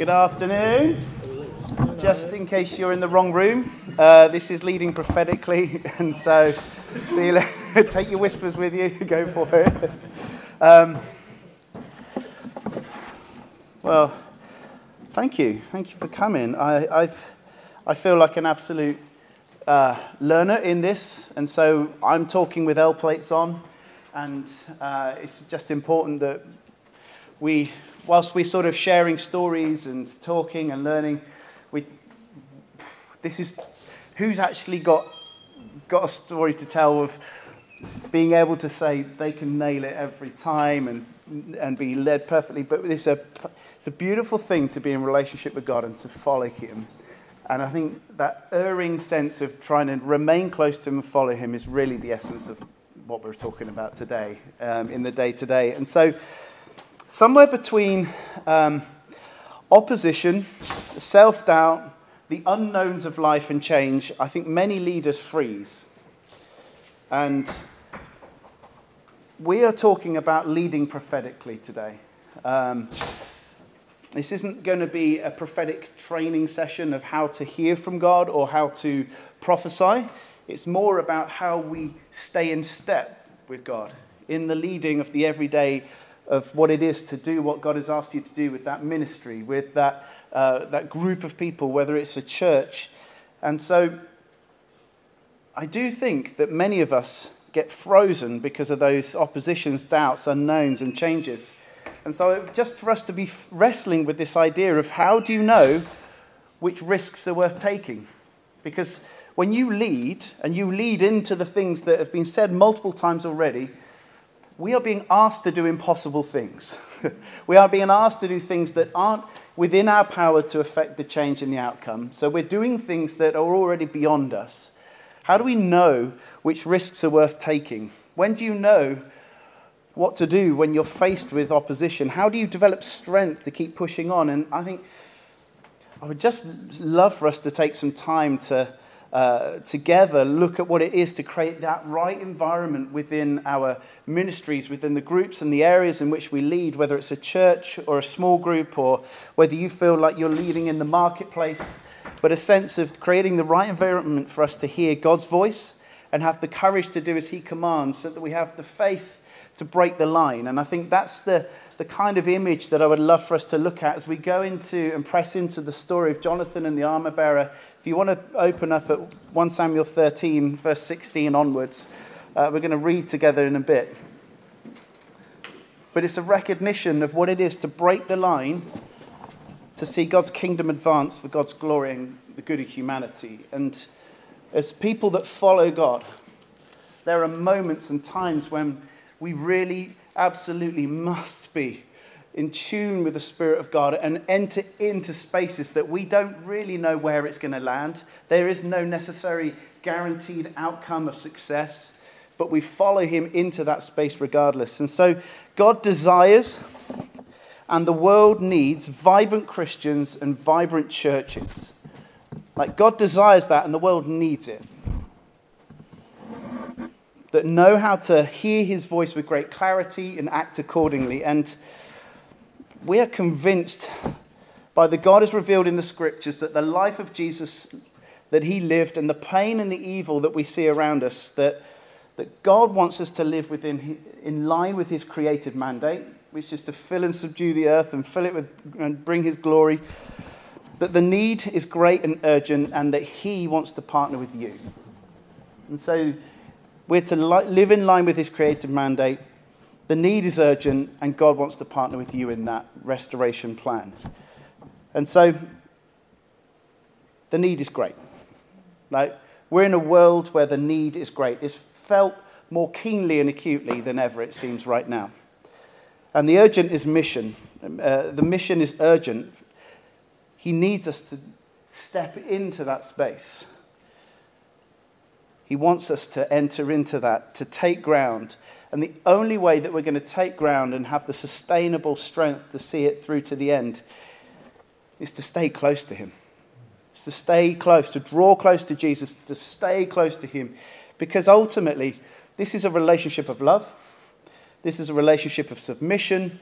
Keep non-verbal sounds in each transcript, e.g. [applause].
Good afternoon. Just in case you're in the wrong room, uh, this is leading prophetically, [laughs] and so see you later. [laughs] take your whispers with you. [laughs] Go for it. Um, well, thank you. Thank you for coming. I, I've, I feel like an absolute uh, learner in this, and so I'm talking with L plates on, and uh, it's just important that we, whilst we're sort of sharing stories and talking and learning, we, this is who's actually got, got a story to tell of being able to say they can nail it every time and, and be led perfectly. But it's a, it's a beautiful thing to be in relationship with God and to follow Him. And I think that erring sense of trying to remain close to Him and follow Him is really the essence of what we're talking about today um, in the day to day. And so, somewhere between um, opposition, self doubt, the unknowns of life and change, I think many leaders freeze. And we are talking about leading prophetically today. Um, this isn't going to be a prophetic training session of how to hear from God or how to prophesy. It's more about how we stay in step with God in the leading of the everyday of what it is to do what God has asked you to do with that ministry, with that, uh, that group of people, whether it's a church. And so I do think that many of us get frozen because of those oppositions, doubts, unknowns, and changes. And so, just for us to be wrestling with this idea of how do you know which risks are worth taking? Because when you lead, and you lead into the things that have been said multiple times already, we are being asked to do impossible things. [laughs] we are being asked to do things that aren't within our power to affect the change in the outcome. So we're doing things that are already beyond us. How do we know which risks are worth taking? When do you know what to do when you're faced with opposition? How do you develop strength to keep pushing on? And I think I would just love for us to take some time to uh, together look at what it is to create that right environment within our ministries, within the groups and the areas in which we lead, whether it's a church or a small group, or whether you feel like you're leading in the marketplace, but a sense of creating the right environment for us to hear God's voice and have the courage to do as He commands, so that we have the faith to break the line. And I think that's the, the kind of image that I would love for us to look at as we go into and press into the story of Jonathan and the armor bearer. If you want to open up at 1 Samuel 13, verse 16 onwards, uh, we're going to read together in a bit. But it's a recognition of what it is to break the line, to see God's kingdom advance for God's glory and the good of humanity. And as people that follow God, there are moments and times when we really absolutely must be in tune with the Spirit of God and enter into spaces that we don't really know where it's going to land. There is no necessary guaranteed outcome of success, but we follow Him into that space regardless. And so God desires and the world needs vibrant Christians and vibrant churches. Like God desires that and the world needs it that know how to hear his voice with great clarity and act accordingly. And we are convinced by the God has revealed in the scriptures that the life of Jesus that he lived and the pain and the evil that we see around us, that, that God wants us to live within, in line with his creative mandate, which is to fill and subdue the earth and fill it with and bring his glory. That the need is great and urgent, and that he wants to partner with you. And so we're to li- live in line with his creative mandate. The need is urgent, and God wants to partner with you in that restoration plan. And so, the need is great. Like, we're in a world where the need is great. It's felt more keenly and acutely than ever, it seems, right now. And the urgent is mission. Uh, the mission is urgent. He needs us to step into that space. He wants us to enter into that, to take ground. And the only way that we're going to take ground and have the sustainable strength to see it through to the end is to stay close to Him. It's to stay close, to draw close to Jesus, to stay close to Him. Because ultimately, this is a relationship of love, this is a relationship of submission.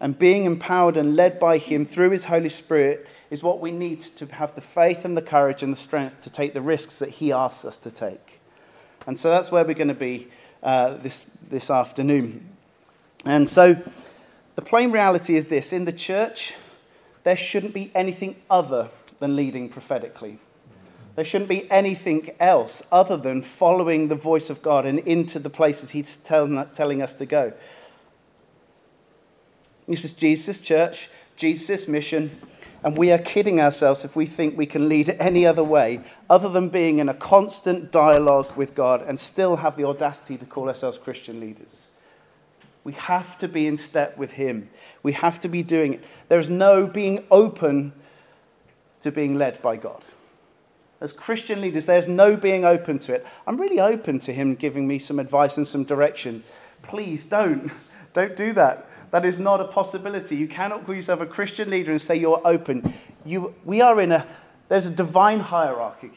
and being empowered and led by Him through His Holy Spirit is what we need to have the faith and the courage and the strength to take the risks that He asks us to take. And so that's where we're going to be uh, this, this afternoon. And so the plain reality is this in the church, there shouldn't be anything other than leading prophetically. There shouldn't be anything else other than following the voice of God and into the places He's telling us to go. This is Jesus' church, Jesus' mission, and we are kidding ourselves if we think we can lead any other way other than being in a constant dialogue with God and still have the audacity to call ourselves Christian leaders. We have to be in step with Him. We have to be doing it. There's no being open to being led by God. As Christian leaders, there's no being open to it. I'm really open to Him giving me some advice and some direction. Please don't. [laughs] Don't do that. That is not a possibility. You cannot call yourself a Christian leader and say you're open. You, we are in a, there's a divine hierarchy.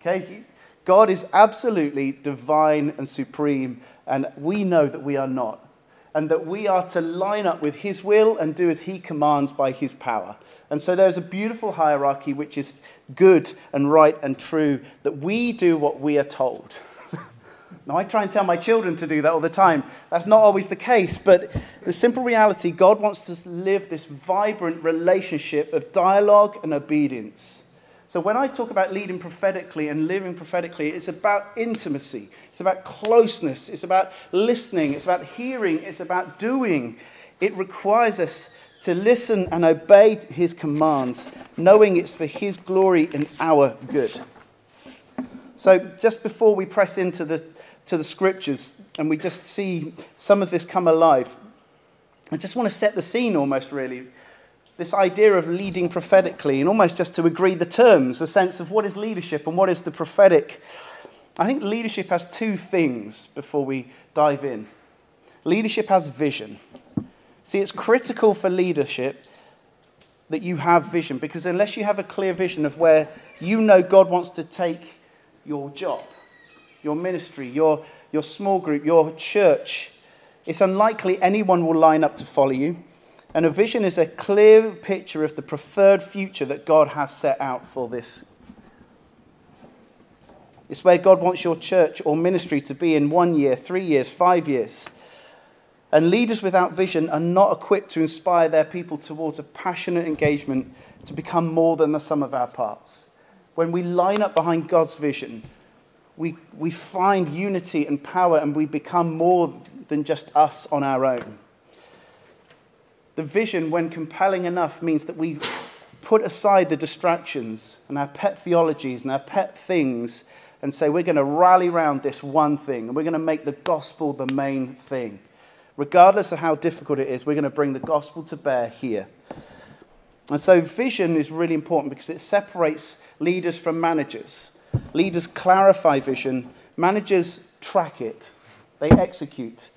Okay? God is absolutely divine and supreme, and we know that we are not. And that we are to line up with His will and do as He commands by His power. And so there's a beautiful hierarchy which is good and right and true, that we do what we are told. Now, I try and tell my children to do that all the time. That's not always the case, but the simple reality God wants us to live this vibrant relationship of dialogue and obedience. So, when I talk about leading prophetically and living prophetically, it's about intimacy, it's about closeness, it's about listening, it's about hearing, it's about doing. It requires us to listen and obey his commands, knowing it's for his glory and our good. So, just before we press into the to the scriptures and we just see some of this come alive. I just want to set the scene almost, really. This idea of leading prophetically and almost just to agree the terms, the sense of what is leadership and what is the prophetic. I think leadership has two things before we dive in. Leadership has vision. See, it's critical for leadership that you have vision because unless you have a clear vision of where you know God wants to take your job, your ministry, your, your small group, your church, it's unlikely anyone will line up to follow you. And a vision is a clear picture of the preferred future that God has set out for this. It's where God wants your church or ministry to be in one year, three years, five years. And leaders without vision are not equipped to inspire their people towards a passionate engagement to become more than the sum of our parts. When we line up behind God's vision, we, we find unity and power and we become more than just us on our own. The vision, when compelling enough, means that we put aside the distractions and our pet theologies and our pet things and say, we're going to rally around this one thing and we're going to make the gospel the main thing. Regardless of how difficult it is, we're going to bring the gospel to bear here. And so, vision is really important because it separates leaders from managers. Leaders clarify vision, managers track it, they execute.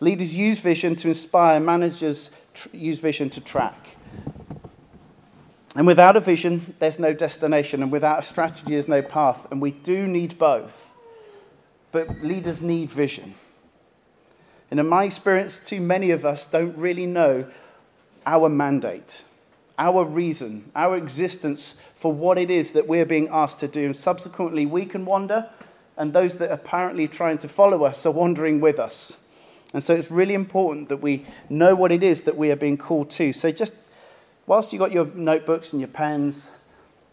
Leaders use vision to inspire, managers tr- use vision to track. And without a vision, there's no destination, and without a strategy, there's no path. And we do need both. But leaders need vision. And in my experience, too many of us don't really know our mandate our reason, our existence for what it is that we're being asked to do. And subsequently, we can wander, and those that are apparently trying to follow us are wandering with us. And so it's really important that we know what it is that we are being called to. So just whilst you've got your notebooks and your pens,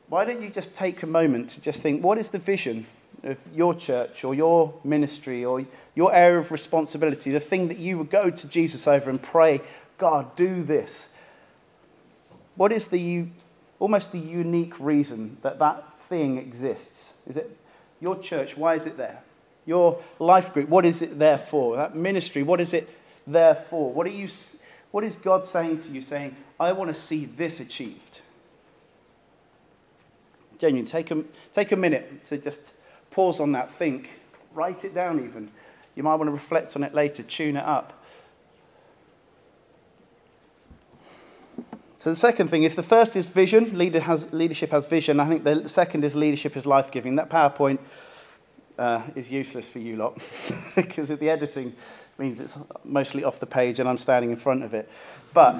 why don't you just take a moment to just think what is the vision of your church or your ministry or your area of responsibility, the thing that you would go to Jesus over and pray, God, do this. What is the almost the unique reason that that thing exists? Is it your church? Why is it there? Your life group, what is it there for? That ministry, what is it there for? What, are you, what is God saying to you, saying, I want to see this achieved? Genuine, take a, take a minute to just pause on that, think, write it down even. You might want to reflect on it later, tune it up. So the second thing, if the first is vision, leader has, leadership has vision, I think the second is leadership is life-giving. That PowerPoint uh, is useless for you lot [laughs] because the editing. means it's mostly off the page and I'm standing in front of it. But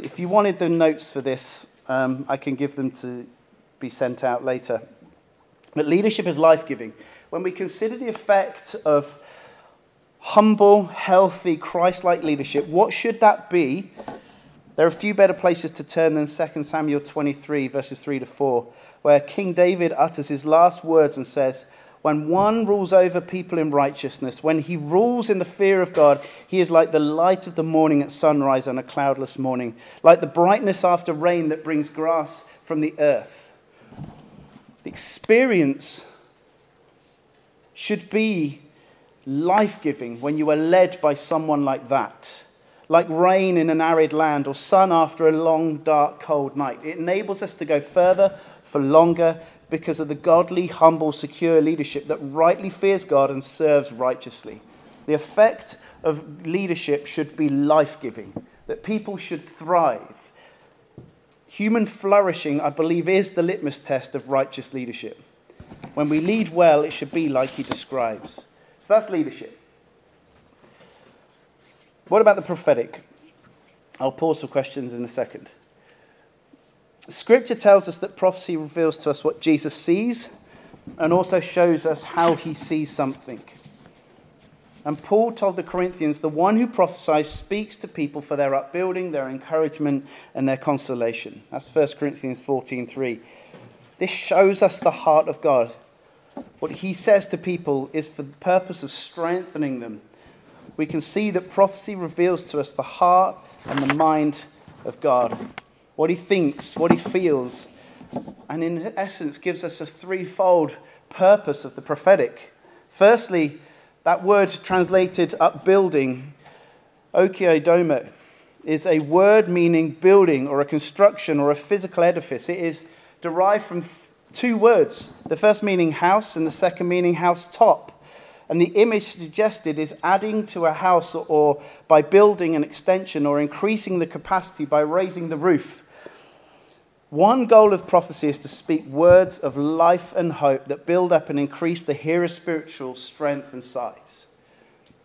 if you wanted the notes for this, um, I can give them to be sent out later. But leadership is life giving. When we consider the effect of humble, healthy, Christ like leadership, what should that be? There are few better places to turn than 2 Samuel 23, verses 3 to 4, where King David utters his last words and says, when one rules over people in righteousness, when he rules in the fear of God, he is like the light of the morning at sunrise on a cloudless morning, like the brightness after rain that brings grass from the earth. The experience should be life giving when you are led by someone like that. Like rain in an arid land or sun after a long, dark, cold night. It enables us to go further for longer because of the godly, humble, secure leadership that rightly fears God and serves righteously. The effect of leadership should be life giving, that people should thrive. Human flourishing, I believe, is the litmus test of righteous leadership. When we lead well, it should be like he describes. So that's leadership. What about the prophetic? I'll pause for questions in a second. Scripture tells us that prophecy reveals to us what Jesus sees and also shows us how he sees something. And Paul told the Corinthians, the one who prophesies speaks to people for their upbuilding, their encouragement, and their consolation. That's 1 Corinthians 14:3. This shows us the heart of God. What he says to people is for the purpose of strengthening them. We can see that prophecy reveals to us the heart and the mind of God what he thinks, what he feels, and in essence gives us a threefold purpose of the prophetic. Firstly, that word translated upbuilding, okiodomo, is a word meaning building or a construction or a physical edifice. It is derived from two words the first meaning house and the second meaning house top. And the image suggested is adding to a house or by building an extension or increasing the capacity by raising the roof. One goal of prophecy is to speak words of life and hope that build up and increase the hearer's spiritual strength and size.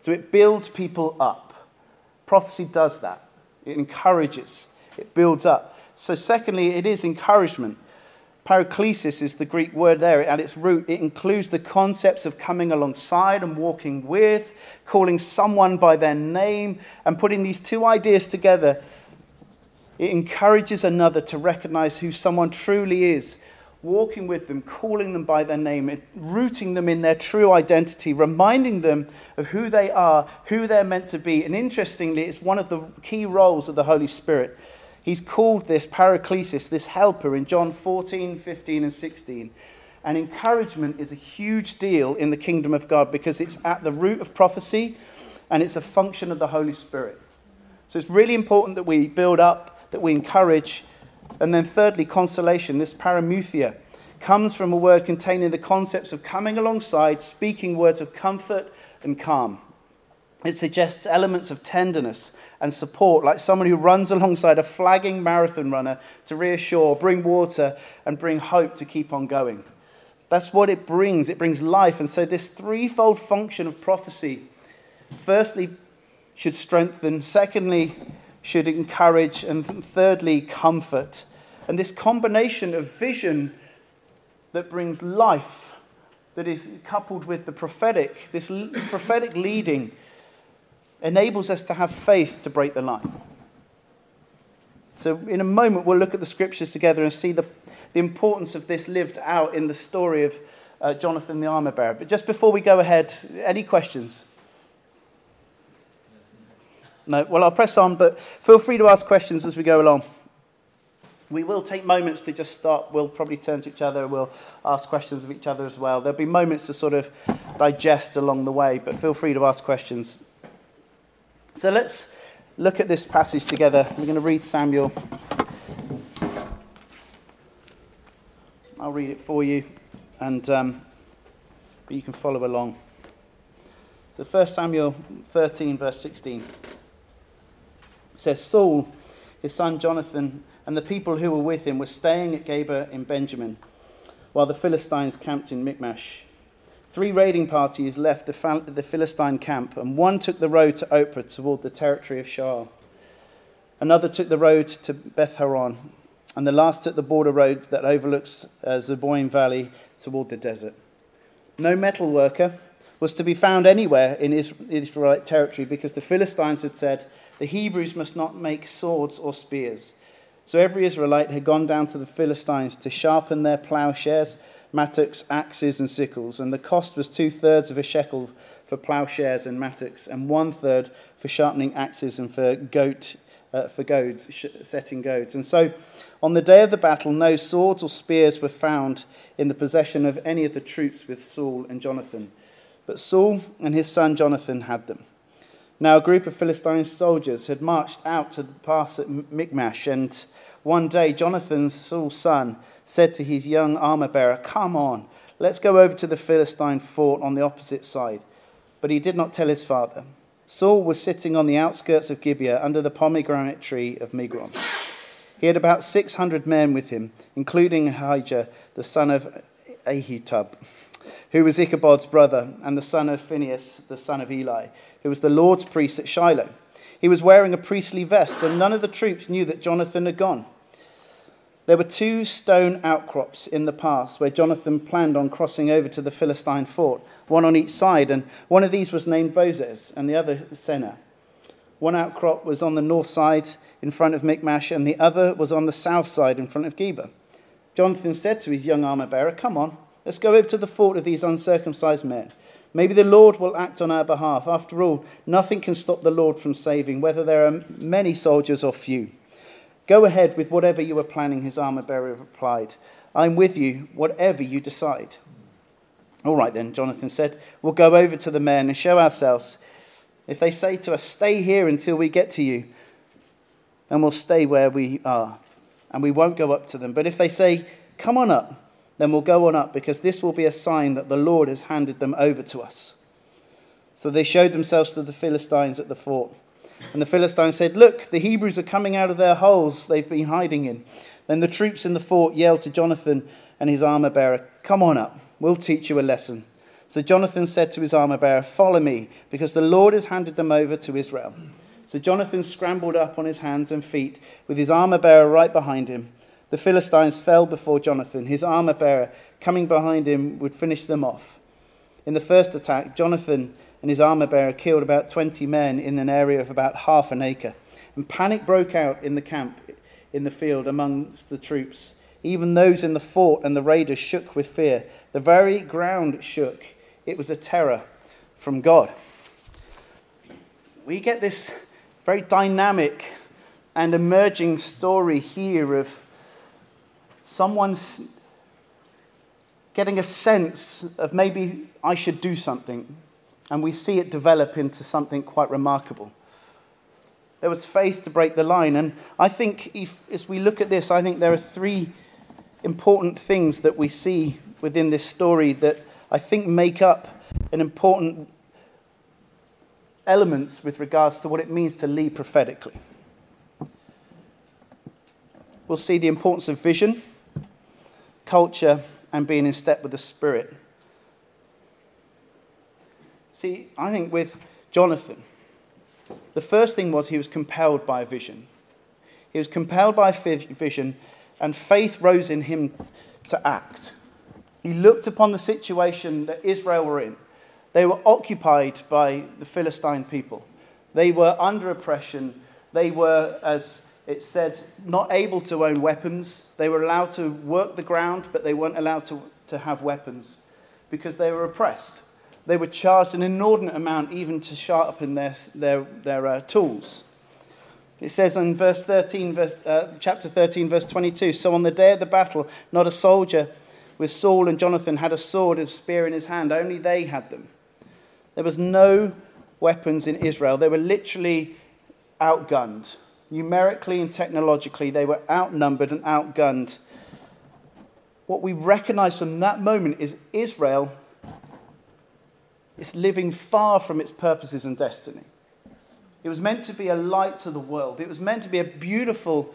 So it builds people up. Prophecy does that. It encourages, it builds up. So, secondly, it is encouragement. Paraklesis is the Greek word there. At its root, it includes the concepts of coming alongside and walking with, calling someone by their name, and putting these two ideas together it encourages another to recognize who someone truly is, walking with them, calling them by their name, rooting them in their true identity, reminding them of who they are, who they're meant to be. And interestingly, it's one of the key roles of the Holy Spirit. He's called this paraklesis, this helper, in John 14, 15, and 16. And encouragement is a huge deal in the kingdom of God because it's at the root of prophecy and it's a function of the Holy Spirit. So it's really important that we build up that we encourage. And then, thirdly, consolation. This paramuthia comes from a word containing the concepts of coming alongside, speaking words of comfort and calm. It suggests elements of tenderness and support, like someone who runs [laughs] alongside a flagging marathon runner to reassure, bring water, and bring hope to keep on going. That's what it brings. It brings life. And so, this threefold function of prophecy firstly, should strengthen, secondly, should encourage, and thirdly, comfort. And this combination of vision that brings life, that is coupled with the prophetic, this prophetic leading, enables us to have faith to break the line. So, in a moment, we'll look at the scriptures together and see the, the importance of this lived out in the story of uh, Jonathan the armor bearer. But just before we go ahead, any questions? No? Well, I'll press on, but feel free to ask questions as we go along. We will take moments to just stop. We'll probably turn to each other. We'll ask questions of each other as well. There'll be moments to sort of digest along the way, but feel free to ask questions. So let's look at this passage together. We're going to read Samuel. I'll read it for you, and um, you can follow along. So 1 Samuel 13, verse 16 says Saul, his son Jonathan, and the people who were with him were staying at Geba in Benjamin, while the Philistines camped in Michmash. Three raiding parties left the, the Philistine camp, and one took the road to Ophrah toward the territory of Shual. Another took the road to Beth Horon, and the last took the border road that overlooks uh, Zeboim Valley toward the desert. No metal worker was to be found anywhere in Israelite territory because the Philistines had said, the Hebrews must not make swords or spears. So every Israelite had gone down to the Philistines to sharpen their plowshares, mattocks, axes, and sickles, and the cost was two thirds of a shekel for plowshares and mattocks, and one third for sharpening axes and for goat uh, for goads, setting goads. And so, on the day of the battle, no swords or spears were found in the possession of any of the troops with Saul and Jonathan, but Saul and his son Jonathan had them. Now, a group of Philistine soldiers had marched out to the pass at Michmash, and one day Jonathan, Saul's son, said to his young armor bearer, Come on, let's go over to the Philistine fort on the opposite side. But he did not tell his father. Saul was sitting on the outskirts of Gibeah under the pomegranate tree of Migron. He had about 600 men with him, including Ahijah, the son of Ahitub, who was Ichabod's brother, and the son of Phinehas, the son of Eli who was the Lord's priest at Shiloh. He was wearing a priestly vest, and none of the troops knew that Jonathan had gone. There were two stone outcrops in the pass where Jonathan planned on crossing over to the Philistine fort, one on each side, and one of these was named Bozez, and the other Seneh. One outcrop was on the north side in front of Michmash, and the other was on the south side in front of Geba. Jonathan said to his young armor bearer, Come on, let's go over to the fort of these uncircumcised men. Maybe the Lord will act on our behalf. After all, nothing can stop the Lord from saving, whether there are many soldiers or few. Go ahead with whatever you are planning, his armor bearer replied. I'm with you, whatever you decide. All right, then, Jonathan said, we'll go over to the men and show ourselves. If they say to us, Stay here until we get to you, then we'll stay where we are, and we won't go up to them. But if they say, Come on up, then we'll go on up, because this will be a sign that the Lord has handed them over to us. So they showed themselves to the Philistines at the fort. And the Philistines said, Look, the Hebrews are coming out of their holes they've been hiding in. Then the troops in the fort yelled to Jonathan and his armor bearer, Come on up, we'll teach you a lesson. So Jonathan said to his armor bearer, Follow me, because the Lord has handed them over to Israel. So Jonathan scrambled up on his hands and feet, with his armor bearer right behind him. The Philistines fell before Jonathan. His armor bearer, coming behind him, would finish them off. In the first attack, Jonathan and his armor bearer killed about 20 men in an area of about half an acre. And panic broke out in the camp in the field amongst the troops. Even those in the fort and the raiders shook with fear. The very ground shook. It was a terror from God. We get this very dynamic and emerging story here of someone getting a sense of maybe I should do something, and we see it develop into something quite remarkable. There was faith to break the line, and I think if, as we look at this, I think there are three important things that we see within this story that I think make up an important elements with regards to what it means to lead prophetically. We'll see the importance of vision culture, and being in step with the Spirit. See, I think with Jonathan, the first thing was he was compelled by a vision. He was compelled by a vision, and faith rose in him to act. He looked upon the situation that Israel were in. They were occupied by the Philistine people, they were under oppression. They were, as it said, not able to own weapons. They were allowed to work the ground, but they weren't allowed to, to have weapons because they were oppressed. They were charged an inordinate amount even to sharpen their, their, their uh, tools. It says in verse 13, verse, uh, chapter 13, verse 22 So on the day of the battle, not a soldier with Saul and Jonathan had a sword and spear in his hand, only they had them. There was no weapons in Israel. They were literally outgunned numerically and technologically, they were outnumbered and outgunned. What we recognize from that moment is Israel is living far from its purposes and destiny. It was meant to be a light to the world, it was meant to be a beautiful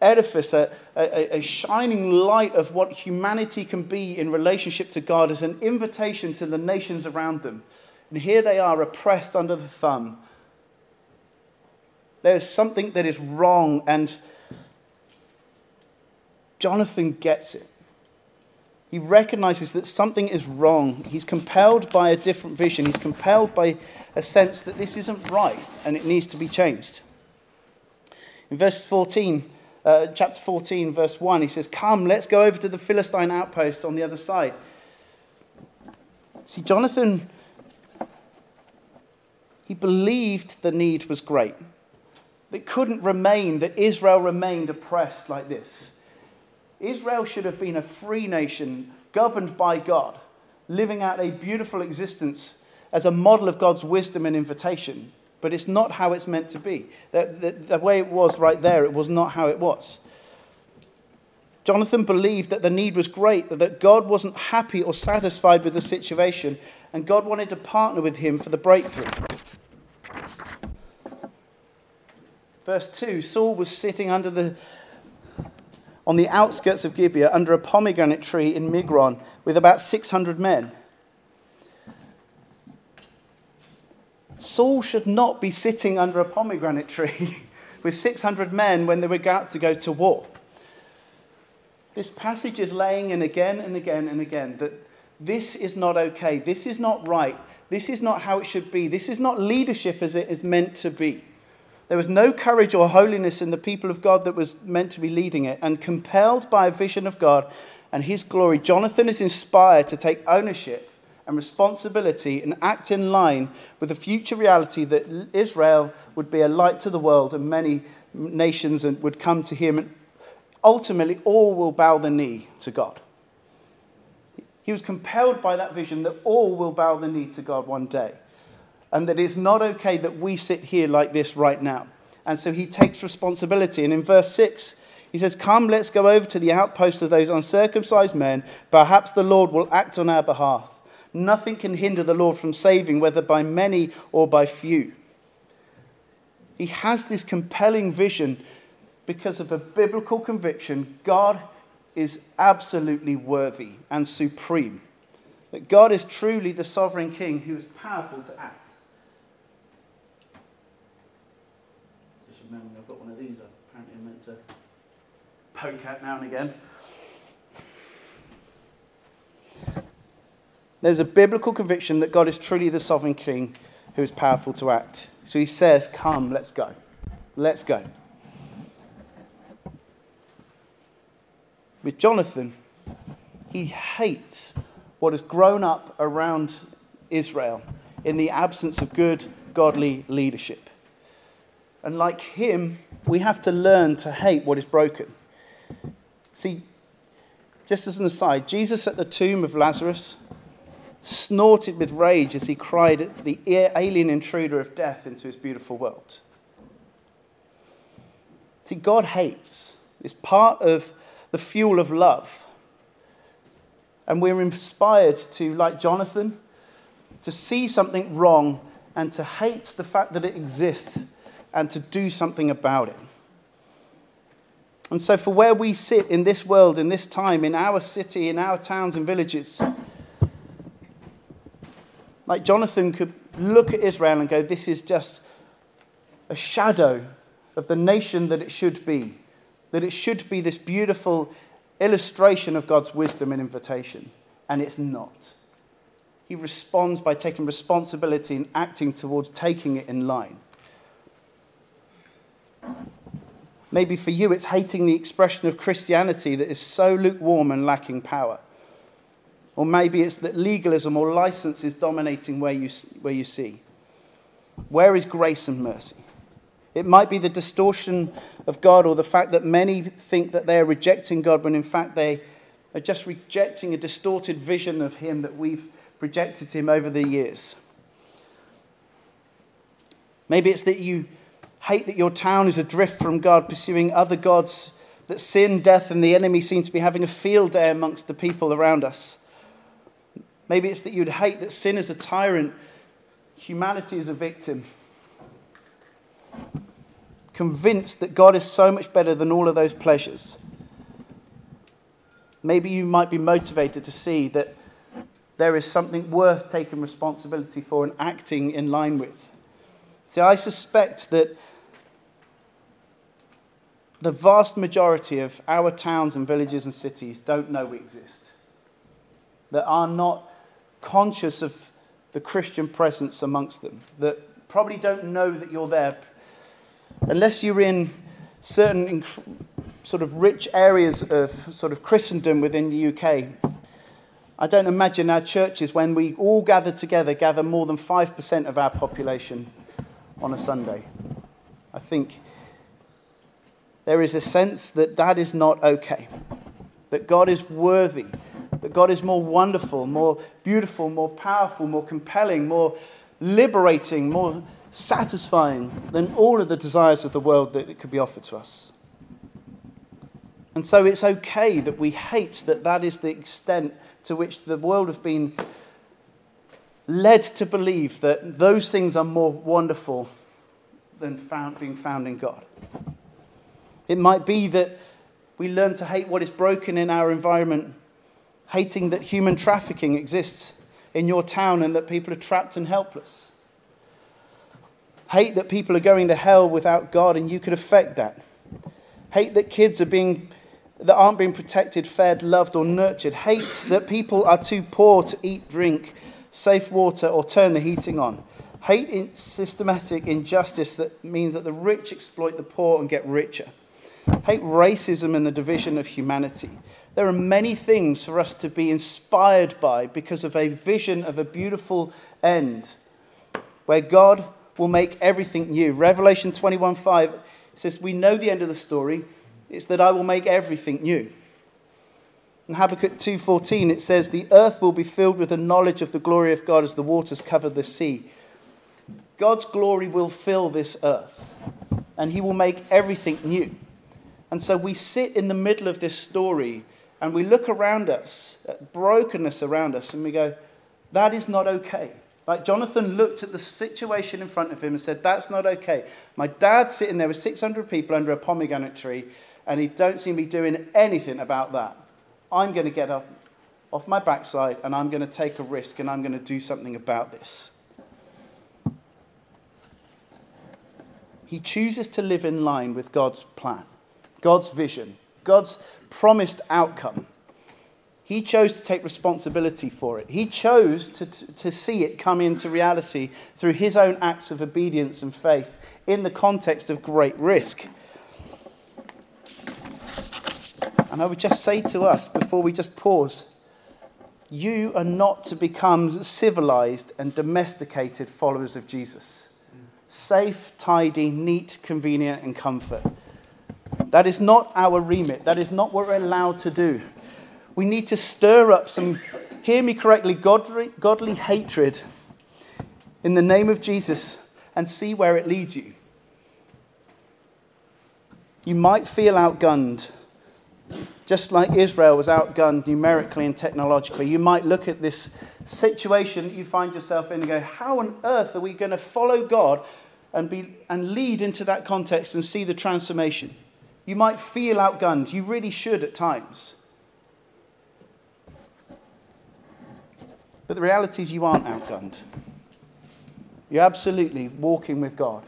edifice, a, a, a, shining light of what humanity can be in relationship to God, as an invitation to the nations around them. And here they are, oppressed under the thumb. There's something that is wrong, and Jonathan gets it. He recognizes that something is wrong. He's compelled by a different vision. He's compelled by a sense that this isn't right and it needs to be changed. In verse 14, uh, chapter 14, verse 1, he says, Come, let's go over to the Philistine outpost on the other side. See, Jonathan, he believed the need was great. It couldn't remain that Israel remained oppressed like this. Israel should have been a free nation governed by God, living out a beautiful existence as a model of God's wisdom and invitation. But it's not how it's meant to be. The, the, the way it was right there, it was not how it was. Jonathan believed that the need was great, that God wasn't happy or satisfied with the situation, and God wanted to partner with him for the breakthrough. Verse 2 Saul was sitting under the, on the outskirts of Gibeah under a pomegranate tree in Migron with about 600 men. Saul should not be sitting under a pomegranate tree [laughs] with 600 men when they were about to go to war. This passage is laying in again and again and again that this is not okay. This is not right. This is not how it should be. This is not leadership as it is meant to be. There was no courage or holiness in the people of God that was meant to be leading it. And compelled by a vision of God and his glory, Jonathan is inspired to take ownership and responsibility and act in line with the future reality that Israel would be a light to the world and many nations would come to him. And ultimately, all will bow the knee to God. He was compelled by that vision that all will bow the knee to God one day. And that it's not okay that we sit here like this right now. And so he takes responsibility. And in verse 6, he says, Come, let's go over to the outpost of those uncircumcised men. Perhaps the Lord will act on our behalf. Nothing can hinder the Lord from saving, whether by many or by few. He has this compelling vision because of a biblical conviction God is absolutely worthy and supreme. That God is truly the sovereign king who is powerful to act. Remembering I've got one of these, apparently I'm meant to poke out now and again. There's a biblical conviction that God is truly the sovereign king who is powerful to act. So he says, Come, let's go. Let's go. With Jonathan, he hates what has grown up around Israel in the absence of good, godly leadership. And like him, we have to learn to hate what is broken. See, just as an aside, Jesus at the tomb of Lazarus snorted with rage as he cried at the alien intruder of death into his beautiful world. See, God hates. It's part of the fuel of love. And we're inspired to, like Jonathan, to see something wrong and to hate the fact that it exists and to do something about it. And so, for where we sit in this world, in this time, in our city, in our towns and villages, like Jonathan could look at Israel and go, This is just a shadow of the nation that it should be, that it should be this beautiful illustration of God's wisdom and invitation. And it's not. He responds by taking responsibility and acting towards taking it in line. Maybe for you, it's hating the expression of Christianity that is so lukewarm and lacking power. Or maybe it's that legalism or license is dominating where you, where you see. Where is grace and mercy? It might be the distortion of God or the fact that many think that they are rejecting God when in fact they are just rejecting a distorted vision of Him that we've projected Him over the years. Maybe it's that you hate that your town is adrift from God, pursuing other gods, that sin, death, and the enemy seem to be having a field day amongst the people around us. Maybe it's that you'd hate that sin is a tyrant, humanity is a victim. convinced that God is so much better than all of those pleasures. Maybe you might be motivated to see that there is something worth taking responsibility for and acting in line with. See, I suspect that the vast majority of our towns and villages and cities don't know we exist, that are not conscious of the Christian presence amongst them, that probably don't know that you're there unless you're in certain sort of rich areas of sort of Christendom within the UK. I don't imagine our churches, when we all gather together, gather more than 5% of our population on a Sunday. I think there is a sense that that is not okay, that God is worthy, that God is more wonderful, more beautiful, more powerful, more compelling, more liberating, more satisfying than all of the desires of the world that could be offered to us. And so it's okay that we hate that that is the extent to which the world has been led to believe that those things are more wonderful than found, being found in God. It might be that we learn to hate what is broken in our environment, hating that human trafficking exists in your town and that people are trapped and helpless. Hate that people are going to hell without God and you could affect that. Hate that kids are being that aren't being protected, fed, loved, or nurtured. Hate that people are too poor to eat, drink, safe water, or turn the heating on. Hate systematic injustice that means that the rich exploit the poor and get richer hate racism and the division of humanity. There are many things for us to be inspired by because of a vision of a beautiful end where God will make everything new. Revelation 21:5 says, We know the end of the story. It's that I will make everything new. In Habakkuk 2:14 it says the earth will be filled with the knowledge of the glory of God as the waters cover the sea. God's glory will fill this earth and he will make everything new. And so we sit in the middle of this story and we look around us at brokenness around us and we go, that is not okay. Like Jonathan looked at the situation in front of him and said, That's not okay. My dad's sitting there with 600 people under a pomegranate tree, and he don't seem to be doing anything about that. I'm going to get up off my backside and I'm going to take a risk and I'm going to do something about this. He chooses to live in line with God's plan. God's vision, God's promised outcome. He chose to take responsibility for it. He chose to, to see it come into reality through his own acts of obedience and faith in the context of great risk. And I would just say to us before we just pause you are not to become civilized and domesticated followers of Jesus. Safe, tidy, neat, convenient, and comfort. That is not our remit. That is not what we're allowed to do. We need to stir up some, hear me correctly, godly, godly hatred in the name of Jesus and see where it leads you. You might feel outgunned, just like Israel was outgunned numerically and technologically. You might look at this situation that you find yourself in and go, How on earth are we going to follow God and, be, and lead into that context and see the transformation? You might feel outgunned. You really should at times. But the reality is, you aren't outgunned. You're absolutely walking with God.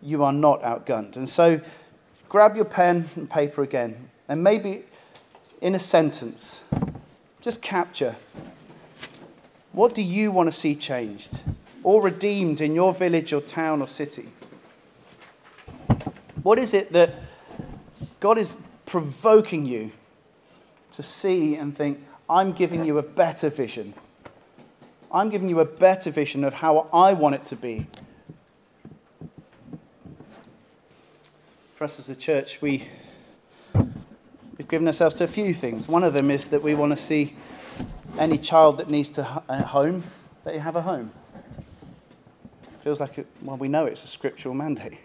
You are not outgunned. And so, grab your pen and paper again, and maybe in a sentence, just capture what do you want to see changed or redeemed in your village or town or city? What is it that God is provoking you to see and think, I'm giving you a better vision. I'm giving you a better vision of how I want it to be. For us as a church, we, we've given ourselves to a few things. One of them is that we want to see any child that needs to a home, that you have a home. It feels like, it, well, we know it's a scriptural mandate.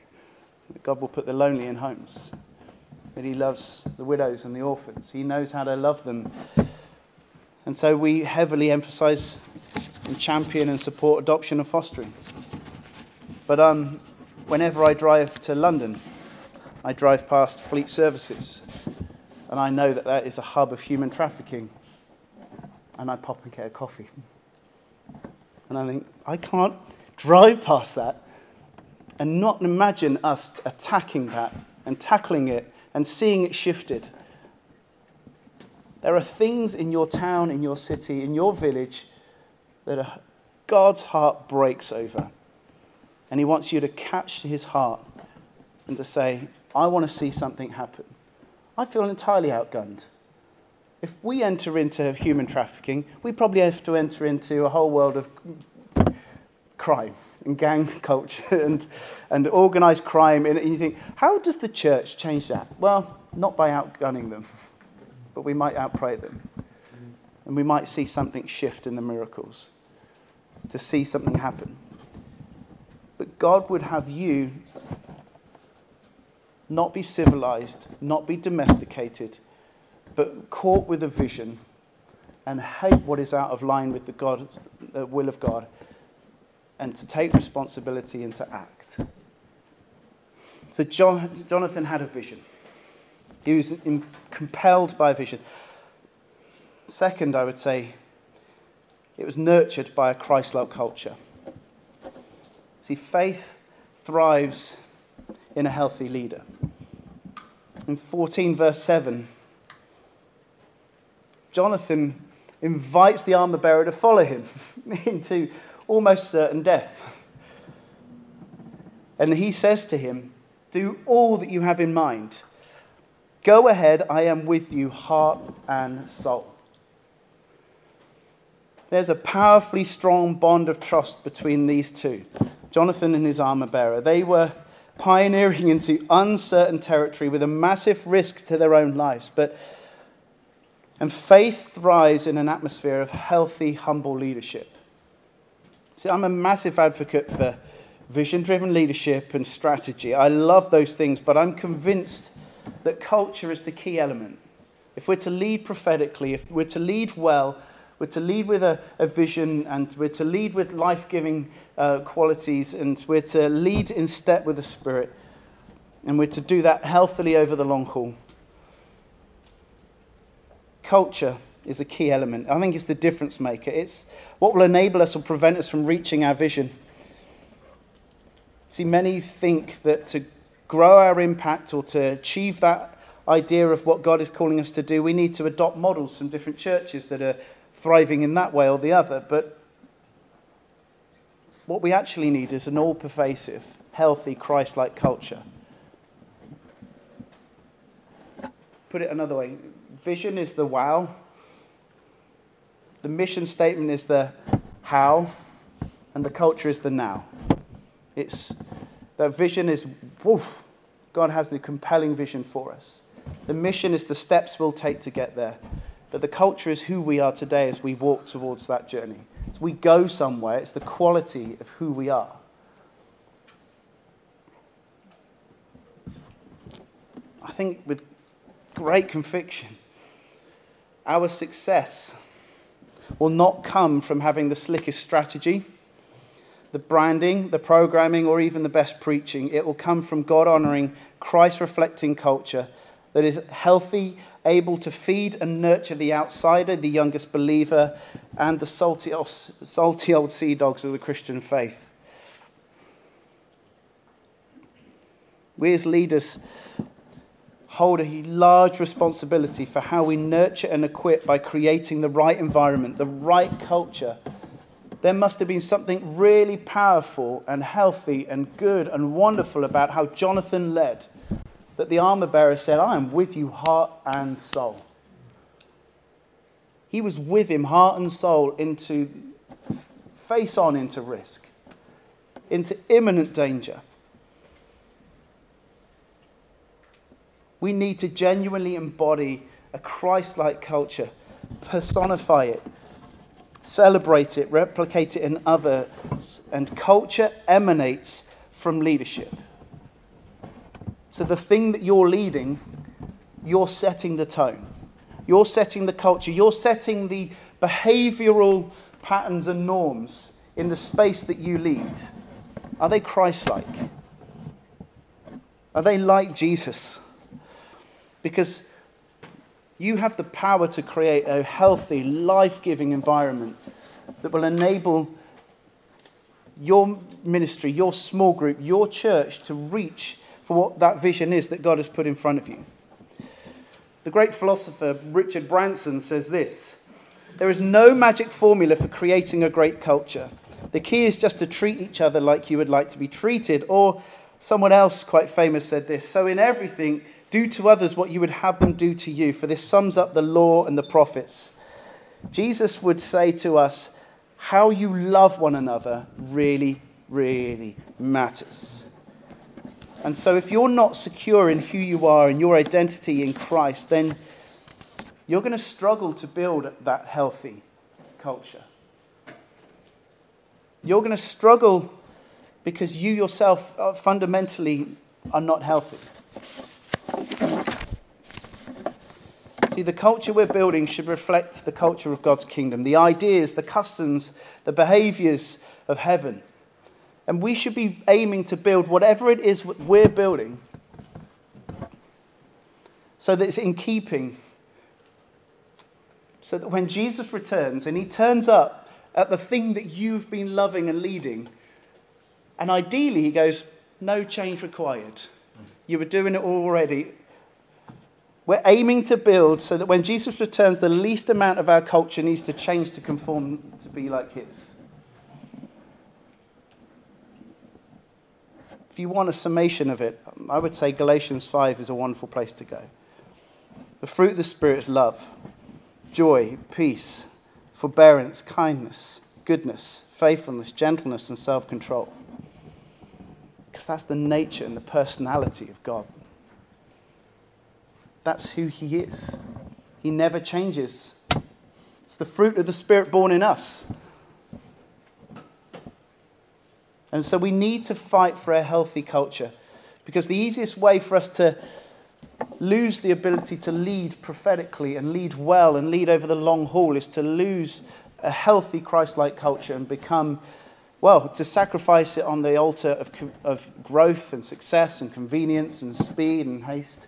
That God will put the lonely in homes he loves the widows and the orphans. He knows how to love them. And so we heavily emphasize and champion and support adoption and fostering. But um, whenever I drive to London, I drive past Fleet Services, and I know that that is a hub of human trafficking. And I pop and get a coffee. And I think, I can't drive past that and not imagine us attacking that and tackling it and seeing it shifted. There are things in your town, in your city, in your village that God's heart breaks over. And He wants you to catch his heart and to say, I want to see something happen. I feel entirely outgunned. If we enter into human trafficking, we probably have to enter into a whole world of crime and gang [laughs] culture and, and organized crime. And you think, how does the church change that? Well, not by outgunning them, [laughs] but we might outpray them. And we might see something shift in the miracles, to see something happen. But God would have you not be civilized, not be domesticated, but caught with a vision and hate what is out of line with the God, the uh, will of God, and to take responsibility and to act. So Jonathan had a vision. He was compelled by a vision. Second, I would say, it was nurtured by a Christ like culture. See, faith thrives in a healthy leader. In 14, verse 7, Jonathan invites the armor bearer to follow him [laughs] into almost certain death. And he says to him, Do all that you have in mind. Go ahead, I am with you, heart and soul. There's a powerfully strong bond of trust between these two, Jonathan and his armor bearer. They were pioneering [laughs] into uncertain territory with a massive risk to their own lives. But and faith thrives in an atmosphere of healthy, humble leadership. See, I'm a massive advocate for vision driven leadership and strategy. I love those things, but I'm convinced that culture is the key element. If we're to lead prophetically, if we're to lead well, we're to lead with a, a vision and we're to lead with life giving uh, qualities and we're to lead in step with the Spirit. And we're to do that healthily over the long haul. Culture is a key element. I think it's the difference maker. It's what will enable us or prevent us from reaching our vision. See, many think that to grow our impact or to achieve that idea of what God is calling us to do, we need to adopt models from different churches that are thriving in that way or the other. But what we actually need is an all pervasive, healthy, Christ like culture. Put it another way vision is the wow, the mission statement is the how, and the culture is the now. It's that vision is woof, God has the compelling vision for us. The mission is the steps we'll take to get there. But the culture is who we are today as we walk towards that journey. As we go somewhere, it's the quality of who we are. I think with great conviction, our success will not come from having the slickest strategy, the branding, the programming, or even the best preaching. It will come from God honoring, Christ reflecting culture that is healthy, able to feed and nurture the outsider, the youngest believer, and the salty, salty old sea dogs of the Christian faith. We as leaders hold a large responsibility for how we nurture and equip by creating the right environment, the right culture. There must have been something really powerful and healthy and good and wonderful about how Jonathan led that the armor bearer said, I am with you, heart and soul. He was with him, heart and soul, into face on into risk, into imminent danger. We need to genuinely embody a Christ like culture, personify it, celebrate it, replicate it in others. And culture emanates from leadership. So the thing that you're leading, you're setting the tone. You're setting the culture. You're setting the behavioral patterns and norms in the space that you lead. Are they Christ like? Are they like Jesus? Because you have the power to create a healthy, life giving environment that will enable your ministry, your small group, your church to reach for what that vision is that God has put in front of you. The great philosopher Richard Branson says this There is no magic formula for creating a great culture. The key is just to treat each other like you would like to be treated. Or someone else quite famous said this So, in everything, do to others what you would have them do to you, for this sums up the law and the prophets. Jesus would say to us, how you love one another really, really matters. And so, if you're not secure in who you are and your identity in Christ, then you're going to struggle to build that healthy culture. You're going to struggle because you yourself uh, fundamentally are not healthy. See, the culture we're building should reflect the culture of God's kingdom, the ideas, the customs, the behaviors of heaven. And we should be aiming to build whatever it is we're building so that it's in keeping. So that when Jesus returns and he turns up at the thing that you've been loving and leading, and ideally he goes, No change required. You were doing it already. We're aiming to build so that when Jesus returns, the least amount of our culture needs to change to conform to be like his. If you want a summation of it, I would say Galatians 5 is a wonderful place to go. The fruit of the Spirit is love, joy, peace, forbearance, kindness, goodness, faithfulness, gentleness, and self control. That's the nature and the personality of God. That's who He is. He never changes. It's the fruit of the Spirit born in us. And so we need to fight for a healthy culture because the easiest way for us to lose the ability to lead prophetically and lead well and lead over the long haul is to lose a healthy Christ like culture and become, well, to sacrifice it on the altar of, of growth and success and convenience and speed and haste.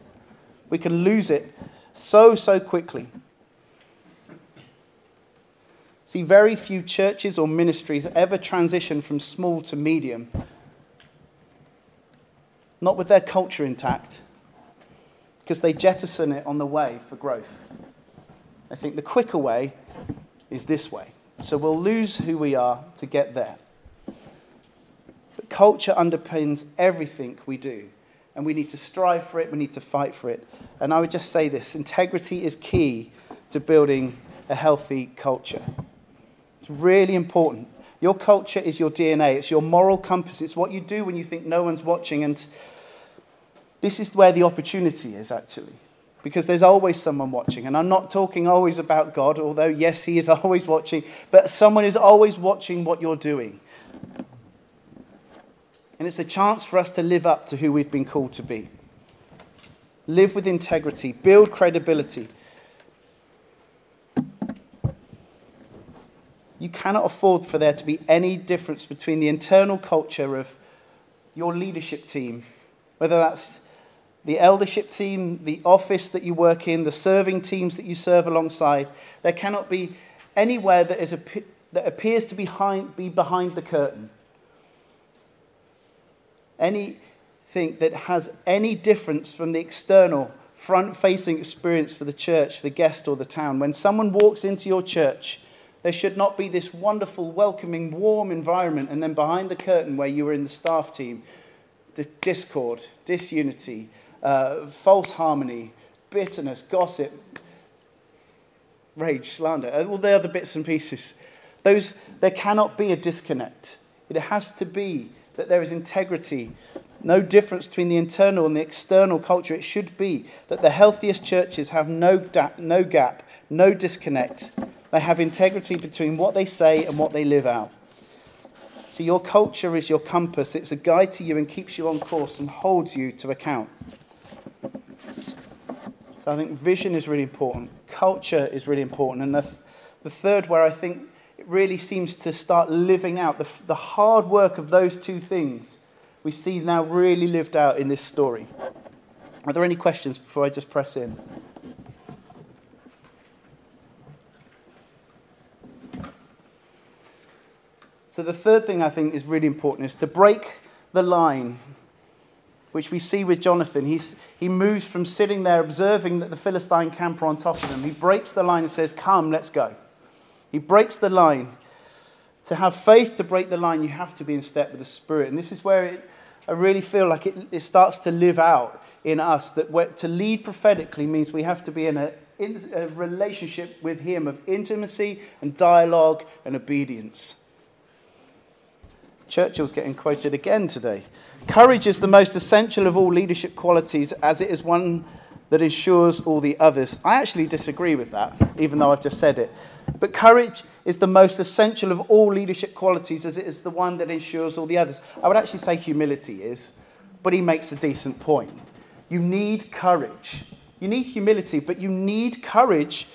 We can lose it so, so quickly. See, very few churches or ministries ever transition from small to medium, not with their culture intact, because they jettison it on the way for growth. I think the quicker way is this way. So we'll lose who we are to get there. Culture underpins everything we do and we need to strive for it, we need to fight for it. And I would just say this integrity is key to building a healthy culture. It's really important. Your culture is your DNA, it's your moral compass, it's what you do when you think no one's watching. And this is where the opportunity is, actually, because there's always someone watching. And I'm not talking always about God, although, yes, He is [laughs] always watching, but someone is always watching what you're doing. And it's a chance for us to live up to who we've been called to be. Live with integrity, build credibility. You cannot afford for there to be any difference between the internal culture of your leadership team, whether that's the eldership team, the office that you work in, the serving teams that you serve alongside. There cannot be anywhere that, is that appears to be behind, be behind the curtain anything that has any difference from the external, front facing experience for the church, the guest, or the town. When someone walks into your church, there should not be this wonderful, welcoming, warm environment, and then behind the curtain where you were in the staff team, the discord, disunity, uh, false harmony, bitterness, gossip, rage, slander, all the other bits and pieces. Those, there cannot be a disconnect. It has to be that there is integrity, no difference between the internal and the external culture. It should be that the healthiest churches have no, da- no gap, no disconnect. They have integrity between what they say and what they live out. So, your culture is your compass. It's a guide to you and keeps you on course and holds you to account. So, I think vision is really important, culture is really important. And the, th- the third, where I think it really seems to start living out the, the hard work of those two things we see now really lived out in this story. Are there any questions before I just press in? So, the third thing I think is really important is to break the line, which we see with Jonathan. He's, he moves from sitting there observing that the Philistine camp are on top of him. He breaks the line and says, Come, let's go. He breaks the line. To have faith to break the line, you have to be in step with the Spirit. And this is where it, I really feel like it, it starts to live out in us that to lead prophetically means we have to be in a, in a relationship with Him of intimacy and dialogue and obedience. Churchill's getting quoted again today. Courage is the most essential of all leadership qualities, as it is one that ensures all the others. I actually disagree with that, even though I've just said it. But courage is the most essential of all leadership qualities, as it is the one that ensures all the others. I would actually say humility is, but he makes a decent point. You need courage. You need humility, but you need courage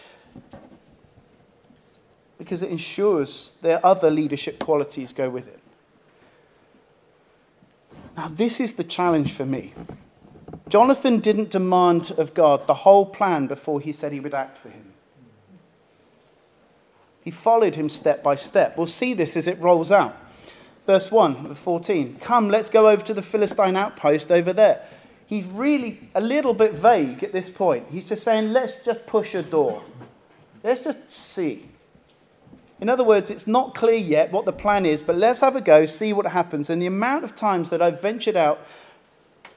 because it ensures their other leadership qualities go with it. Now, this is the challenge for me. Jonathan didn't demand of God the whole plan before he said he would act for him. He followed him step by step. We'll see this as it rolls out. Verse 1 of 14 Come, let's go over to the Philistine outpost over there. He's really a little bit vague at this point. He's just saying, Let's just push a door. Let's just see. In other words, it's not clear yet what the plan is, but let's have a go, see what happens. And the amount of times that I've ventured out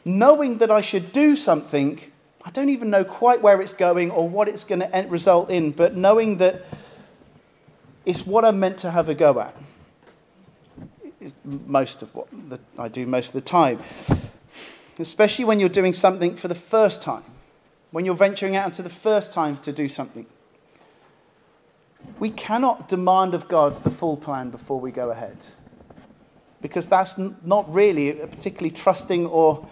knowing that I should do something, I don't even know quite where it's going or what it's going to result in, but knowing that it's what I'm meant to have a go at. It's most of what I do most of the time. Especially when you're doing something for the first time, when you're venturing out into the first time to do something. We cannot demand of God the full plan before we go ahead. Because that's not really a particularly trusting or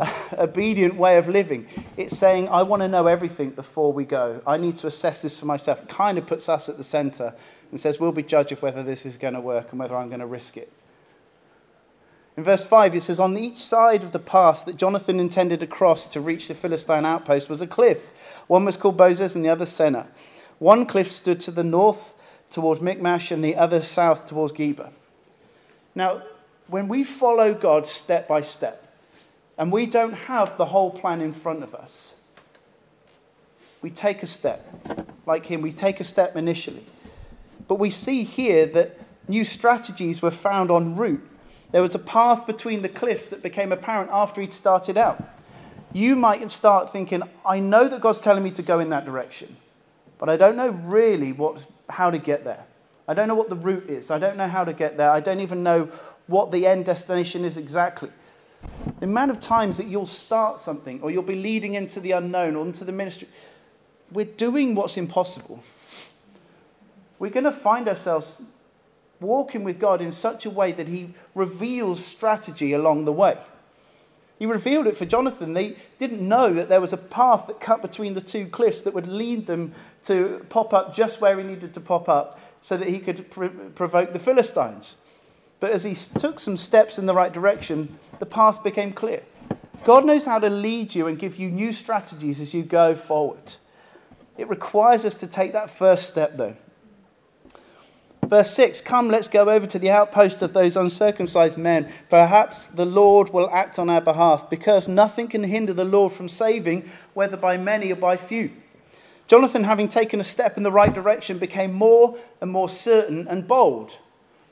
[laughs] obedient way of living. It's saying, I want to know everything before we go. I need to assess this for myself. Kind of puts us at the center and says, We'll be judge of whether this is going to work and whether I'm going to risk it. In verse 5, it says, On each side of the pass that Jonathan intended to cross to reach the Philistine outpost was a cliff. One was called Bozez and the other Seneh. One cliff stood to the north towards Michmash and the other south towards Geba. Now, when we follow God step by step, and we don't have the whole plan in front of us, we take a step. Like him, we take a step initially. But we see here that new strategies were found en route. There was a path between the cliffs that became apparent after he'd started out. You might start thinking, I know that God's telling me to go in that direction but I don't know really what, how to get there. I don't know what the route is. I don't know how to get there. I don't even know what the end destination is exactly. The amount of times that you'll start something or you'll be leading into the unknown or into the ministry, we're doing what's impossible. We're going to find ourselves walking with God in such a way that He reveals strategy along the way. He revealed it for Jonathan. They didn't know that there was a path that cut between the two cliffs that would lead them to pop up just where he needed to pop up so that he could pr- provoke the Philistines. But as he took some steps in the right direction, the path became clear. God knows how to lead you and give you new strategies as you go forward. It requires us to take that first step, though. Verse 6 Come, let's go over to the outpost of those uncircumcised men. Perhaps the Lord will act on our behalf, because nothing can hinder the Lord from saving, whether by many or by few. Jonathan, having taken a step in the right direction, became more and more certain and bold.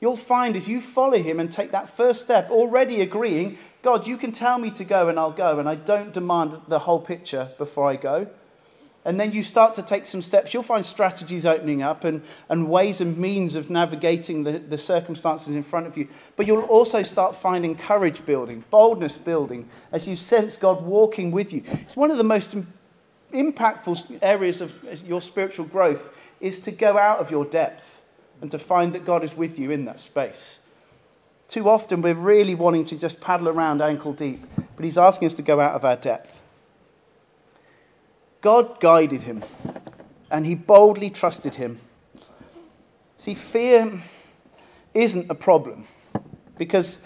You'll find as you follow him and take that first step, already agreeing, God, you can tell me to go and I'll go, and I don't demand the whole picture before I go and then you start to take some steps, you'll find strategies opening up and, and ways and means of navigating the, the circumstances in front of you. But you'll also start finding courage building, boldness building, as you sense God walking with you. It's one of the most impactful areas of your spiritual growth is to go out of your depth and to find that God is with you in that space. Too often we're really wanting to just paddle around ankle deep, but He's asking us to go out of our depth. God guided him, and he boldly trusted him. See, fear isn't a problem because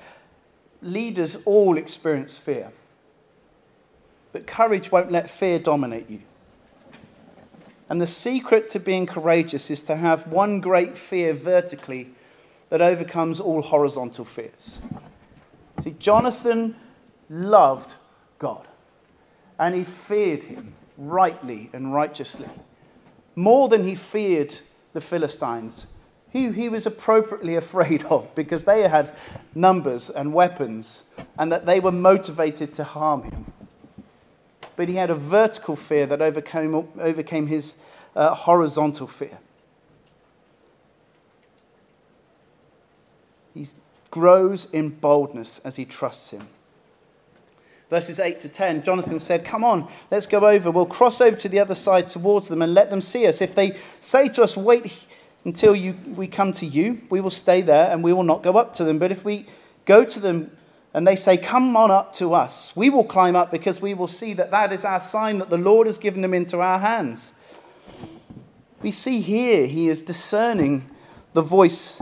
leaders all experience fear. But courage won't let fear dominate you. And the secret to being courageous is to have one great fear vertically that overcomes all horizontal fears. See, Jonathan loved God and he feared him rightly and righteously more than he feared the Philistines, who he was appropriately [laughs] afraid of because they had numbers and weapons and that they were motivated to harm him. But he had a vertical fear that overcame, overcame his uh, horizontal fear. He grows in boldness as he trusts him. Verses 8 to 10, Jonathan said, Come on, let's go over. We'll cross over to the other side towards them and let them see us. If they say to us, Wait until you, we come to you, we will stay there and we will not go up to them. But if we go to them and they say, Come on up to us, we will climb up because we will see that that is our sign that the Lord has given them into our hands. We see here he is discerning the voice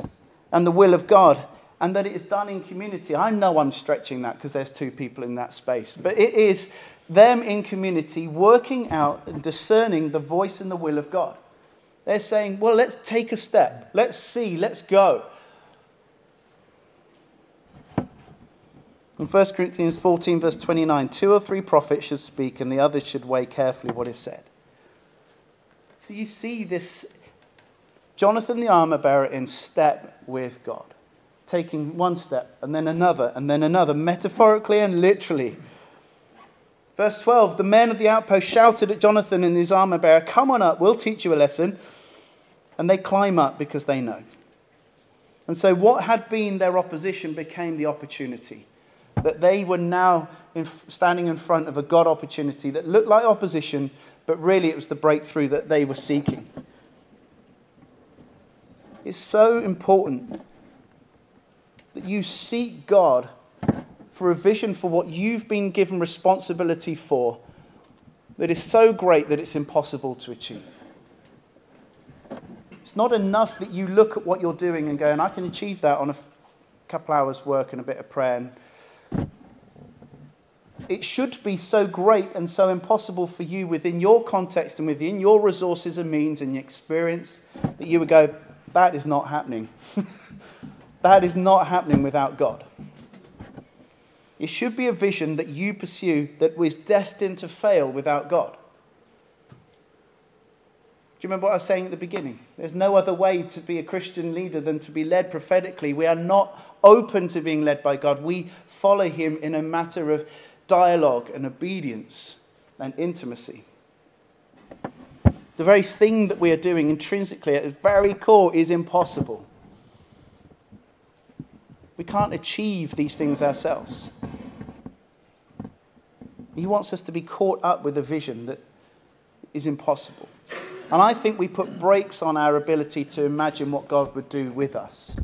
and the will of God and that it is done in community. I know I'm stretching that because there's two people in that space, but it is them in community working out and discerning the voice and the will of God. They're saying, well, let's take a step, let's see, let's go. In 1 Corinthians 14, verse 29, two or three prophets should speak, and the others should weigh carefully what is said. So you see this Jonathan the armor bearer in step with God taking one step and then another and then another, metaphorically and literally. Verse 12 The men of the outpost shouted at Jonathan and his armor bearer, Come on up, we'll teach you a lesson. And they climb up because they know. And so, what had been their opposition became the opportunity. That they were now in, standing in front of a God opportunity that looked like opposition, but really it was the breakthrough that they were seeking. It's so important that you seek God for a vision for what you've been given responsibility for that is so great that it's impossible to achieve. It's not enough that you look at what you're doing and go, and I can achieve that on a couple hours' work and a bit of prayer. It should be so great and so impossible for you within your context and within your resources and means and your experience that you would go, that is not happening. [laughs] That is not happening without God. It should be a vision that you pursue that was destined to fail without God. Do you remember what I was saying at the beginning? There's no other way to be a Christian leader than to be led prophetically. We are not open to being led by God. We follow Him in a matter of dialogue and obedience and intimacy. The very thing that we are doing intrinsically at its very core is impossible. We can't achieve these things ourselves. He wants us to be caught up with a vision that is impossible. And I think we put brakes on our ability to imagine what God would do with us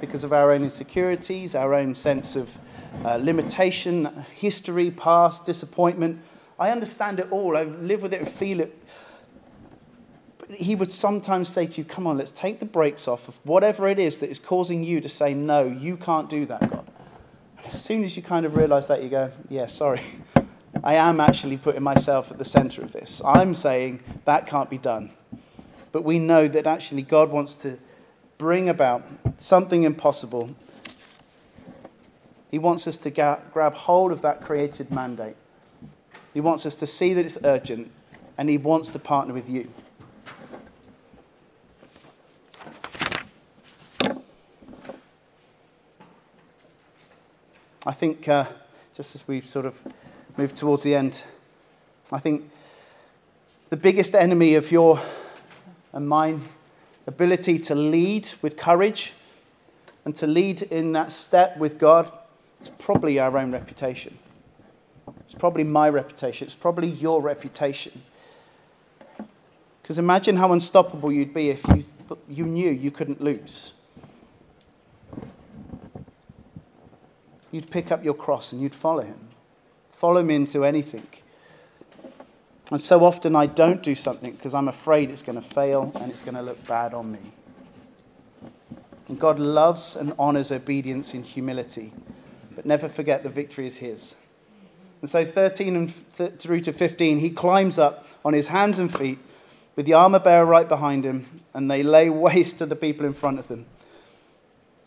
because of our own insecurities, our own sense of uh, limitation, history, past, disappointment. I understand it all. I live with it and feel it he would sometimes say to you, Come on, let's take the brakes off of whatever it is that is causing you to say, No, you can't do that, God. And as soon as you kind of realize that, you go, Yeah, sorry. [laughs] I am actually putting myself at the center of this. I'm saying that can't be done. But we know that actually God wants to bring about something impossible. He wants us to ga- grab hold of that created mandate. He wants us to see that it's urgent, and He wants to partner with you. I think, uh, just as we sort of move towards the end, I think the biggest enemy of your and mine ability to lead with courage and to lead in that step with God is probably our own reputation. It's probably my reputation. It's probably your reputation. Because imagine how unstoppable you'd be if you, th- you knew you couldn't lose. you'd pick up your cross and you'd follow him. Follow him into anything. And so often I don't do something because I'm afraid it's going to fail and it's going to look bad on me. And God loves and honors obedience in humility. But never forget the victory is his. And so, 13 and th- through to 15, he climbs up on his hands and feet with the armor bearer right behind him, and they lay [laughs] waste to the people in front of them.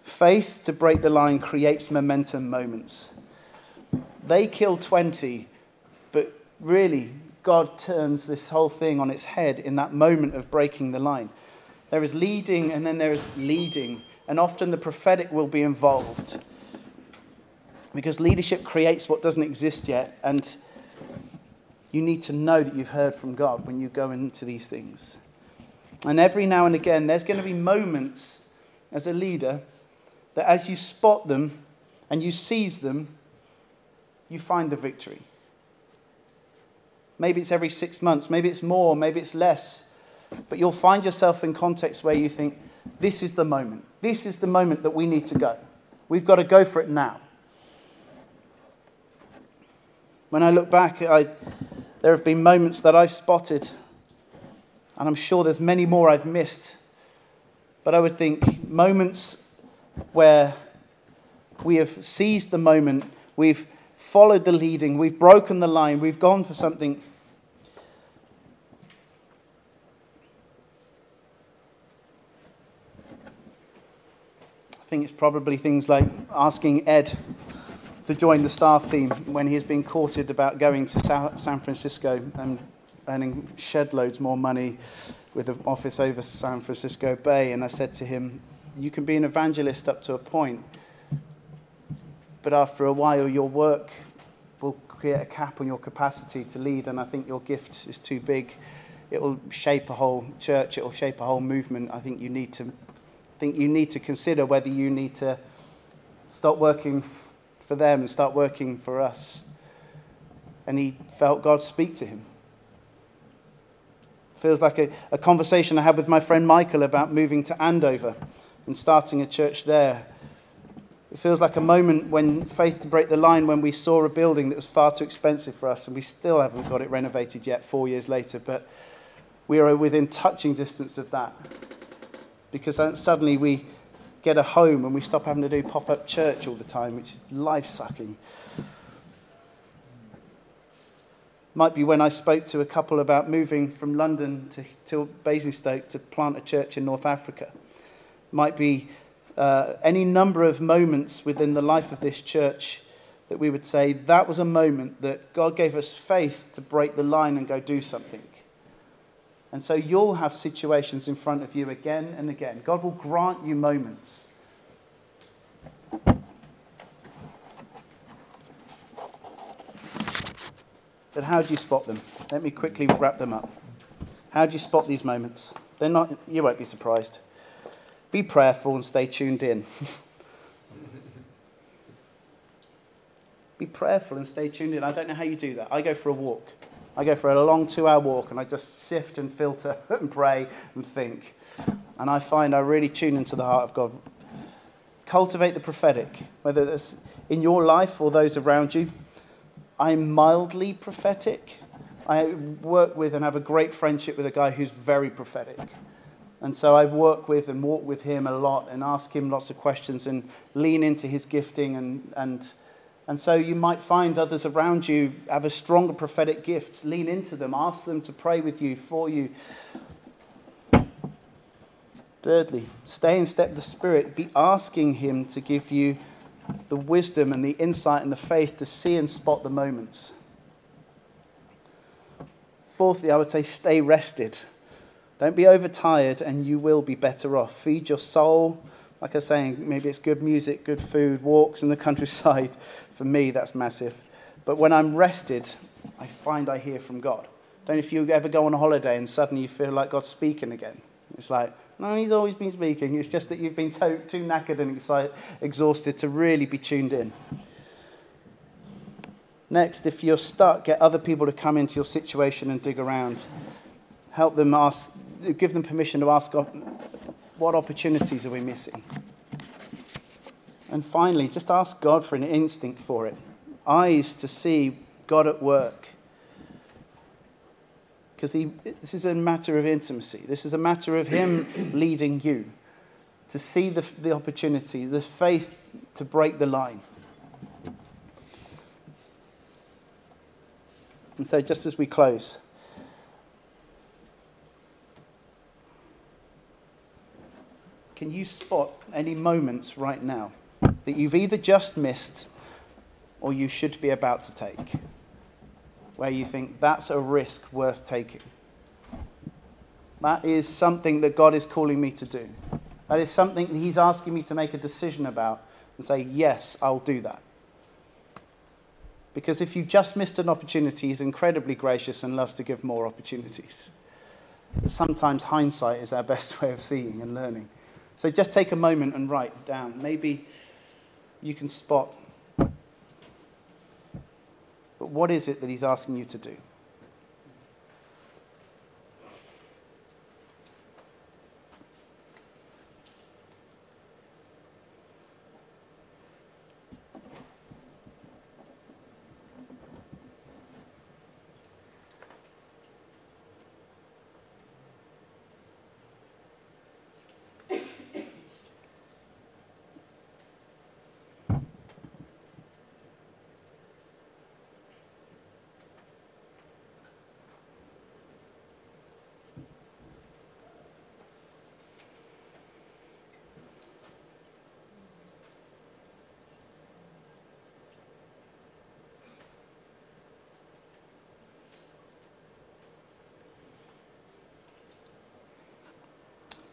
Faith to break the line creates momentum moments. They kill 20, but really, God turns this whole thing on its head in that moment of breaking the line. There is leading, and then there is leading, and often the prophetic will be involved. Because leadership creates what doesn't exist yet, and you need to know that you've heard from God when you go into these things. And every now and again, there's going to be moments as a leader that as you spot them and you seize them, you find the victory. Maybe it's every six months, maybe it's more, maybe it's less. But you'll find yourself in context where you think, this is the moment. This is the moment that we need to go. We've got to go for it now. When I look back, I, there have been moments that I've spotted, and I'm sure there's many more I've missed. But I would think moments where we have seized the moment, we've followed the leading, we've broken the line, we've gone for something. I think it's probably things like asking Ed to join the staff team when he has been courted about going to San Francisco and earning shed loads more money with an office over San Francisco Bay. And I said to him, You can be an evangelist up to a point, but after a while, your work will create a cap on your capacity to lead. And I think your gift is too big. It will shape a whole church, it will shape a whole movement. I think you need to, think you need to consider whether you need to stop working for them and start working for us. And he felt God speak to him. Feels like a, a conversation I had with my friend Michael about moving to Andover and starting a church there. It feels like a moment when faith to break the line when we saw a building that was far too expensive for us and we still haven't got it renovated yet, four years later, but we are within touching distance of that. Because suddenly we get a home and we stop having to do pop up church all the time, which is life sucking. Might be when I spoke to a couple about moving from London to, to Basingstoke to plant a church in North Africa. Might be uh, any number of moments within the life of this church that we would say that was a moment that God gave us faith to break the line and go do something. And so you'll have situations in front of you again and again. God will grant you moments. But how do you spot them? Let me quickly wrap them up. How do you spot these moments? They're not, you won't be surprised. Be prayerful and stay tuned in. [laughs] be prayerful and stay tuned in. I don't know how you do that. I go for a walk. I go for a long two hour walk and I just sift and filter [laughs] and pray and think. And I find I really tune into the heart of God. Cultivate the prophetic, whether it's in your life or those around you. I'm mildly prophetic. I work with and have a great friendship with a guy who's very prophetic. And so I work with and walk with him a lot and ask him lots of questions and lean into his gifting and, and and so you might find others around you have a stronger prophetic gift. Lean into them, ask them to pray with you, for you. Thirdly, stay in step with the Spirit. Be asking Him to give you the wisdom and the insight and the faith to see and spot the moments. Fourthly, I would say stay rested. Don't be overtired and you will be better off. Feed your soul like I was saying, maybe it's good music, good food, walks in the countryside. For me, that's massive. But when I'm rested, I find I hear from God. Don't if you ever go on a holiday and suddenly you feel like God's speaking again. It's like, no, he's always been speaking. It's just that you've been too, too knackered and excited, exhausted to really be tuned in. Next, if you're stuck, get other people to come into your situation and dig around. Help them ask, give them permission to ask what opportunities are we missing? And finally, just ask God for an instinct for it eyes to see God at work. Because this is a matter of intimacy, this is a matter of Him [coughs] leading you to see the, the opportunity, the faith to break the line. And so, just as we close, can you spot any moments right now? That you've either just missed or you should be about to take where you think that's a risk worth taking? That is something that God is calling me to do. That is something that He's asking me to make a decision about and say, yes, I'll do that. Because if you just missed an opportunity, He's incredibly gracious and loves to give more opportunities. But sometimes hindsight is our [laughs] best way of seeing and learning. So just take a moment and write down. Maybe you can spot. But what is it that He's asking you to do?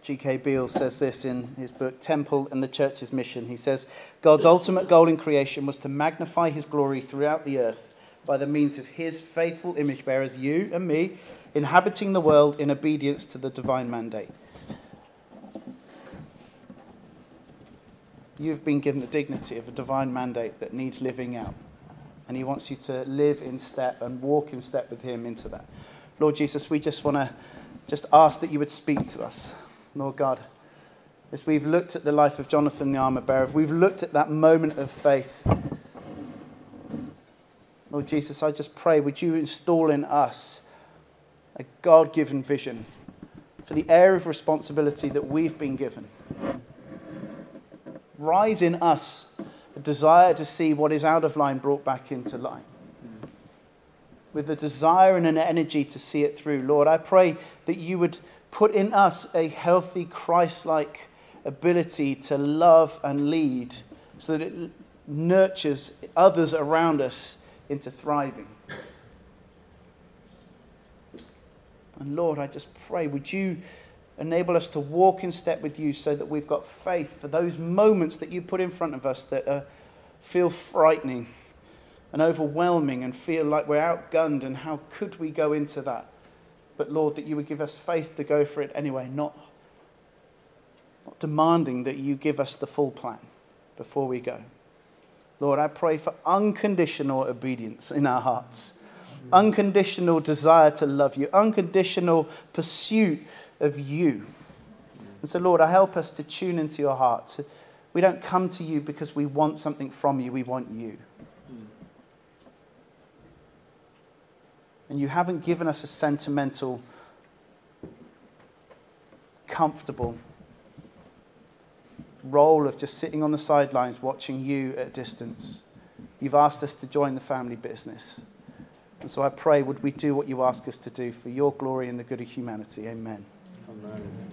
G.K. Beale says this in his book, Temple and the Church's Mission. He says, God's ultimate goal in creation was to magnify his glory throughout the earth by the means of his faithful image bearers, you and me, inhabiting the world in obedience to the divine mandate. You've been given the dignity of a divine mandate that needs living out. And he wants you to live in step and walk in step with him into that. Lord Jesus, we just want to just ask that you would speak to us. Lord God, as we've looked at the life of Jonathan the armor bearer, we've looked at that moment of faith, Lord Jesus, I just pray, would you install in us a God given vision for the area of responsibility that we've been given? Rise in us a desire to see what is out of line brought back into line. With a desire and an energy to see it through. Lord, I pray that you would put in us a healthy Christ like ability to love and lead so that it nurtures others around us into thriving. And Lord, I just pray, would you enable us to walk in step with you so that we've got faith for those moments that you put in front of us that uh, feel frightening and overwhelming and feel like we're outgunned and how could we go into that? But Lord, that you would give us faith to go for it anyway, not, not demanding that you give us the full plan before we go. Lord, I pray for unconditional obedience in our hearts, unconditional desire to love you, unconditional pursuit of you. And so, Lord, I help us to tune into your heart. We don't come to you because we want something from you, we want you. And you haven't given us a sentimental, comfortable role of just sitting on the sidelines watching you at a distance. You've asked us to join the family business. And so I pray, would we do what you ask us to do for your glory and the good of humanity? Amen. Amen.